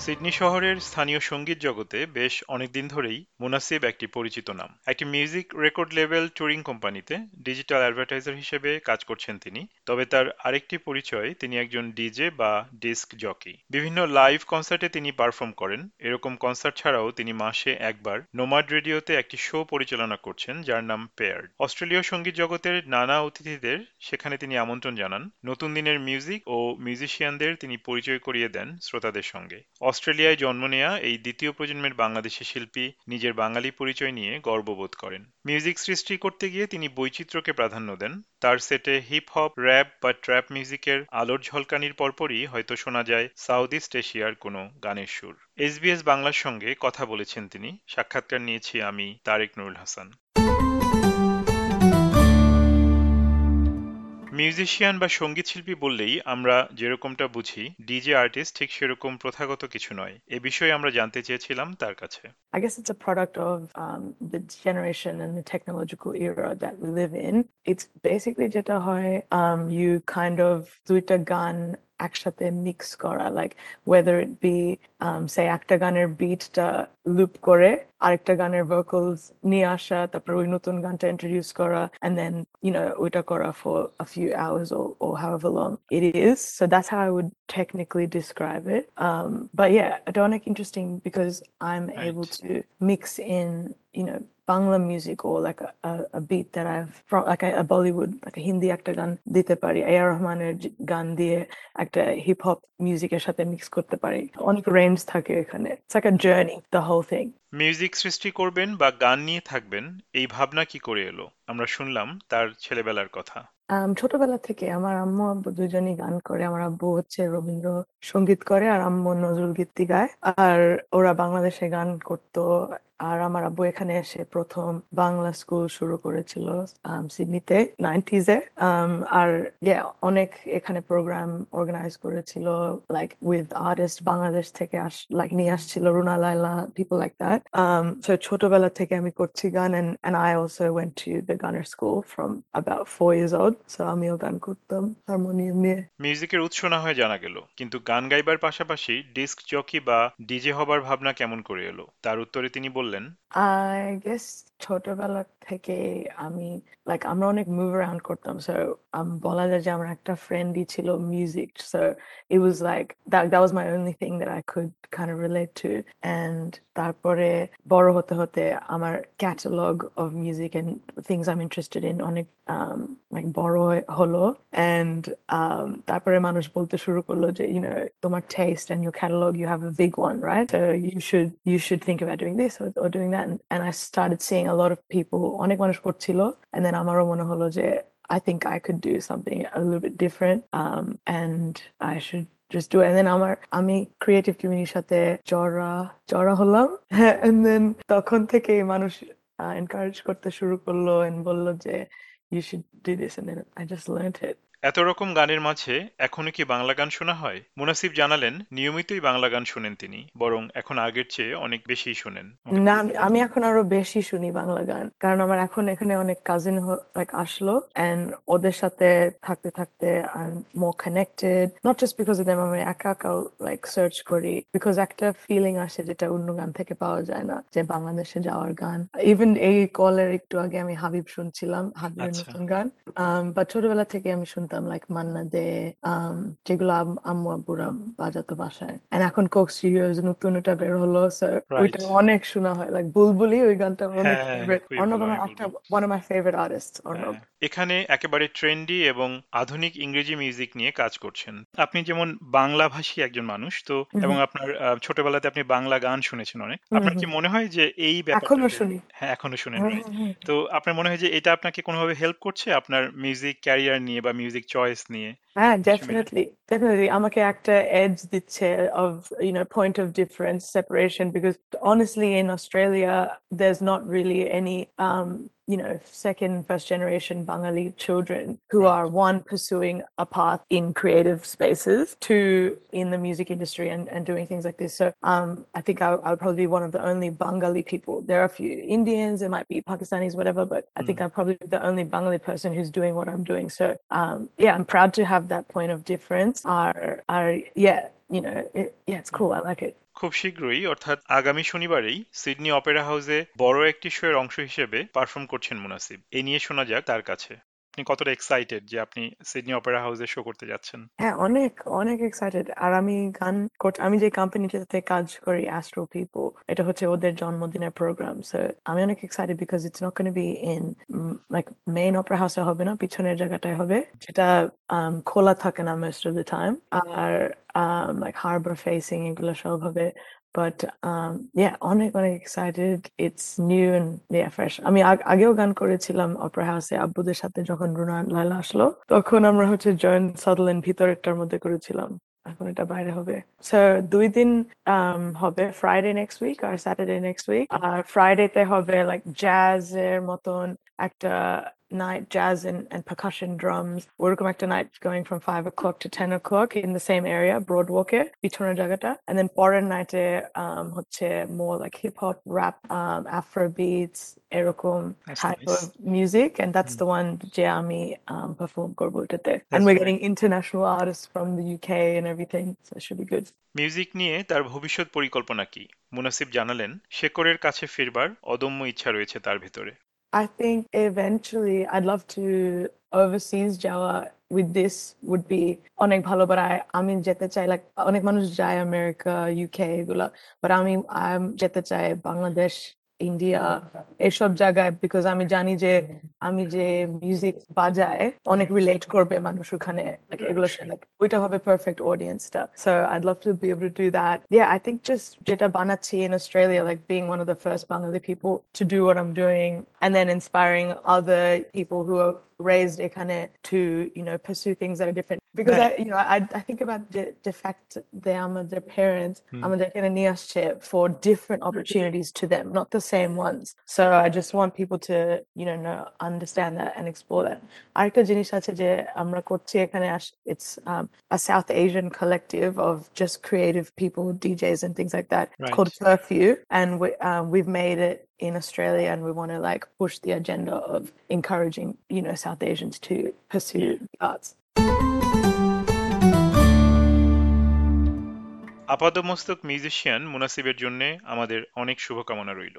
Sydney শহরের স্থানীয় সংগীত জগতে বেশ অনেকদিন ধরেই মুনাসিব একটি পরিচিত নাম। একটি মিউজিক রেকর্ড লেভেল টুরিং কোম্পানিতে ডিজিটাল অ্যাডভার্টাইজার হিসেবে কাজ করছেন তিনি। তবে তার আরেকটি পরিচয়, তিনি একজন ডিজে বা ডিস্ক জকি। বিভিন্ন লাইভ কনসার্টে তিনি পারফর্ম করেন। এরকম কনসার্ট ছাড়াও তিনি মাসে একবার নোমাড রেডিওতে একটি শো পরিচালনা করছেন, যার নাম পেয়ার্ড। অস্ট্রেলীয় সংগীত জগতের নানা অতিথিদের সেখানে তিনি আমন্ত্রণ জানান। নতুন দিনের মিউজিক ও মিউজিশিয়ানদের তিনি পরিচয় করিয়ে দেন শ্রোতাদের সঙ্গে। অস্ট্রেলিয়ায় জন্ম নেয়া এই দ্বিতীয় প্রজন্মের বাংলাদেশি শিল্পী নিজের বাঙালি পরিচয় নিয়ে গর্ববোধ করেন। মিউজিক সৃষ্টি করতে গিয়ে তিনি বৈচিত্র্যকে প্রাধান্য দেন। তার সেটে হিপ হপ র্যাপ বা ট্র্যাপ মিউজিকের আলোর ঝলকানির পরপরই হয়তো শোনা যায় সাউথ ইস্ট এশিয়ার কোনো গানের সুর। এসবিএস বাংলার সঙ্গে কথা বলেছেন তিনি। সাক্ষাৎকার নিয়েছি আমি তারেক নুরুল হাসান। মিউজিশিয়ান বা সংগীত শিল্পী বললেই আমরা যেরকমটা বুঝি ডিজে আর্টিস্ট ঠিক সেরকম প্রথাগত কিছু নয় এ বিষয়ে আমরা জানতে চেয়েছিলাম তার কাছে I guess it's a product of um, the generation and the technological era that we live in. It's basically যেটা হয় um, you kind of দুইটা গান একসাথে মিক্স করা like whether it be say একটা গানের বিটটা লুপ করে আরেকটা গানের ভোকালস নিয়ে আসা তারপর ওই নতুন গানটা ইন্ট্রোডিউস করা and then you know ওইটা করা for a few hours or, or however long it is so that's how I would technically describe it um, but yeah it's অনেক interesting because I'm Right. able to mix in you know Bangla music or like a, a, a beat that I've from like a, a Bollywood like a Hindi একটা গান দিতে পারি এ আর রহমানের জ- গান দিয়ে একটা হিপ হপ মিউজিকের সাথে মিক্স করতে পারি অনেক রেঞ্জ থাকে এখানে it's like a journey the whole thing music সৃষ্টি করবেন বা গান নিয়ে থাকবেন, এই ভাবনা কি করে এলো? আমরা শুনলাম তার ছেলেবেলার কথা। ছোটবেলা থেকে আমার আম্মু আব্বু দুজনই গান করে। আমার আব্বু হচ্ছে রবীন্দ্র সংগীত করে আর আম্মু নজরুল গীতি গায়। আর ওরা বাংলাদেশে গান করতো আর আমার আব্বু এখানে এসে প্রথম বাংলা স্কুল শুরু করেছিল সিডনিতে নাইনটিজে আর অনেক এখানে প্রোগ্রাম অর্গানাইজ করেছিল লাইক উইথ আর্টিস্ট বাংলাদেশ থেকে আস লাইক নিয়ে আসছিল, Runa Laila people like that so ছোটবেলা থেকে আমি করছি গান and and I also went to the গানের school from about four years old, so আমিও গান করতাম হারমোনিয়াম নিয়ে। মিউজিকের উৎস না হয় জানা গেল, কিন্তু গান গাইবার পাশাপাশি ডিস্ক জকি বা ডিজে হবার ভাবনা কেমন করে এলো? তার উত্তরে তিনি বললেন I guess ছোটবেলা থেকে আমি লাইক আমরা অনেক মুভ অ্যারাউন্ড করতাম সো বলা যায় যে আমার একটা ফ্রেন্ডই ছিল music so it was like that that was my only thing that I could kind of relate to and তারপরে বড় হতে হতে আমার catalog of music and things I'm interested in অনেক um, like বড় হয়ে- হলো and um, তারপরে মানুষ বলতে শুরু করল যে you know তোমার taste and your catalog you have a big one right so you should you should think about doing this or, or doing that and, and I started seeing a lot of people অনেক মানুষ করছিল and then আমারও মনে হলো যে I think I could do something a little bit different um, and I should just do it. And then আমার আমি creative কমিউনিটির সাথে জড়া জড়া হলাম and then তখন থেকে মানুষ এনকারেজ করতে শুরু করলো and বললো যে you should do this and then I just learned it. এত রকম গানের মাঝে এখনও কি বাংলা গান শোনা হয়? মুনাসিব জানালেন নিয়মিতই বাংলা গান শোনেন তিনি বরং এখন আগের চেয়ে অনেক বেশি শুনেন। না আমি এখন আরও বেশি শুনি বাংলা গান কারণ আমার এখন এখানে অনেক কাজিন লাইক আসলো এন্ড ওদের সাথে থাকতে থাকতে I more connected not just because of them আমি একা একা লাইক সার্চ করি বিকজ একটা ফিলিং আসে যেটা অন্য গান থেকে পাওয়া যায় না যে বাংলাদেশে যাওয়ার গান। ইভেন এই কলের একটু আগে আমি হাবিব শুনছিলাম হাবিবের আচ্ছা। নতুন গান বা ছোটবেলা থেকে আমি শুনতাম লাইক মান্না দে um, যেগুলো আম- আম্মু আব্বুরা বাজাতো বাসায়। And এখন কোক স্টুডিওজ নতুন ওটা বের হলো ওইটা অনেক শোনা হয়। লাইক বুলবুলি ওই গানটা অনেক হ্যাঁ, ফেভারিট অর্ণব আমার একটা one of my favorite artists Arnab হ্যাঁ, এখানে একেবারে ট্রেন্ডি এবং আধুনিক ইংরেজি মিউজিক নিয়ে কাজ করছেন। আপনি যেমন বাংলা ভাষী একজন মানুষ তো এবং আপনার ছোটবেলাতে আপনি বাংলা গান শুনেছেন অনেক। আপনার কি মনে হয় যে এই ব্যাপারটা এখনও শুনি। হ্যাঁ এখনও শুনেন। তো আপনার মনে হয় যে এটা আপনাকে কোনোভাবে হেল্প করছে আপনার মিউজিক ক্যারিয়ার নিয়ে বা মিউজিক চয়েস নিয়ে। হ্যাঁ মিলে। definitely definitely আমাকে একটা edge দিচ্ছে of you know point of difference separation because honestly in Australia there's not really any um you know second first generation Bengali children who Right. are one pursuing a path in creative spaces two in the music industry and, and doing things like this so um I think I, I would probably be one of the only Bengali people there are a few Indians there might be Pakistanis whatever but I think Mm. I'm probably the only Bengali person who's doing what I'm doing so um yeah I'm proud to have that point of difference are are yeah you know, it, yeah, it's cool. I like it. খুব শীঘ্রই অর্থাৎ আগামী শনিবারেই Sydney Opera হাউসে বড় একটি শোয়ের অংশ হিসেবে পারফর্ম করছেন মুনাসিব এ নিয়ে শোনা যাক তার কাছে আপনি কতটা এক্সাইটেড যে আপনি সিডনি অপেরা হাউসে শো করতে যাচ্ছেন? হ্যাঁ অনেক অনেক এক্সাইটেড আর আমি গান আমি যে কোম্পানিটাতে কাজ করি অ্যাস্ট্রো পিপল এটা হচ্ছে ওদের জন্মদিনের প্রোগ্রাম সো আমি অনেক excited because it's not be in like main opera হাউসে হবে না, পিছনের জায়গাটায় হবে। যেটা খোলা থাকে না মোস্ট অফ দ্য টাইম আর লাইক হারবার ফেসিং এগুলো সব হবে। বাট yeah অনেক অনেক excited it's new and yeah fresh আমি আগ- আগেও গান করেছিলাম অপেরা হাউসে আব্বুদের সাথে যখন রুনা লালা আসলো তখন আমরা হচ্ছে জয়েন্ট সাদারল্যান্ড ভিতরেরটার মধ্যে করেছিলাম। এখন এটা বাইরে হবে। সো দুই দিন um, হবে ফ্রাইডে নেক্সট উইক আর স্যাটারডে নেক্সট উইক আর ফ্রাইডেতে হবে লাইক জ্যাজ এর মতন একটা night jazz and, and percussion drums একটা night going from 5 o'clock to 10 o'clock in the same area broadwalker পিছনের জায়গাটা and then পরের নাইটে um, হচ্ছে more like hip hop rap um, afro beats এরকম That's type nice. of music and that's mm. the one যে আমি um, perform করব এটাতে and we're great. getting international artists from the UK and everything so it should be good music নিয়ে তার ভবিষ্যৎ পরিকল্পনা কি মুনাসিব জানালেন শেকরের কাছে ফিরবার অদম্য ইচ্ছা রয়েছে তার ভিতরে I think eventually I'd love to overseas যাওয়া with this would be অনেক ভালো but I আমি যেতে চাই like অনেক মানুষ যায় আমেরিকা UK এগুলা but আমি আমি যেতে চাই বাংলাদেশ India এসব জায়গায় বিকজ আমি জানি যে আমি যে মিউজিক বাজায় অনেক রিলেট করবে মানুষ ওখানে like এগুলো like ওইটা হবে পারফেক্ট অডিয়েন্সটা so I'd love to be able to do that yeah I think just যেটা বানাচ্ছি in Australia like being one of the first Bengali people to do what I'm doing and then inspiring other people who are raised এখানে to you know pursue things that are different because I you know I, I think about the, the fact they আমাদের parents আমাদের এখানে নিয়ে আসছে for different opportunities to them not the same ones so I just want people to you know, know understand that and explore that আরেকটা জিনিস আছে যে আমরা করছি এখানে আস- it's um, a South Asian collective of just creative people DJs and things like that it's called Right. Curfew and we, um, we've made it in Australia and we want to like push the agenda of encouraging you know South Asians to pursue the arts আপাদমস্তক musician মুনাসিবের জন্য আমাদের অনেক শুভকামনা রইল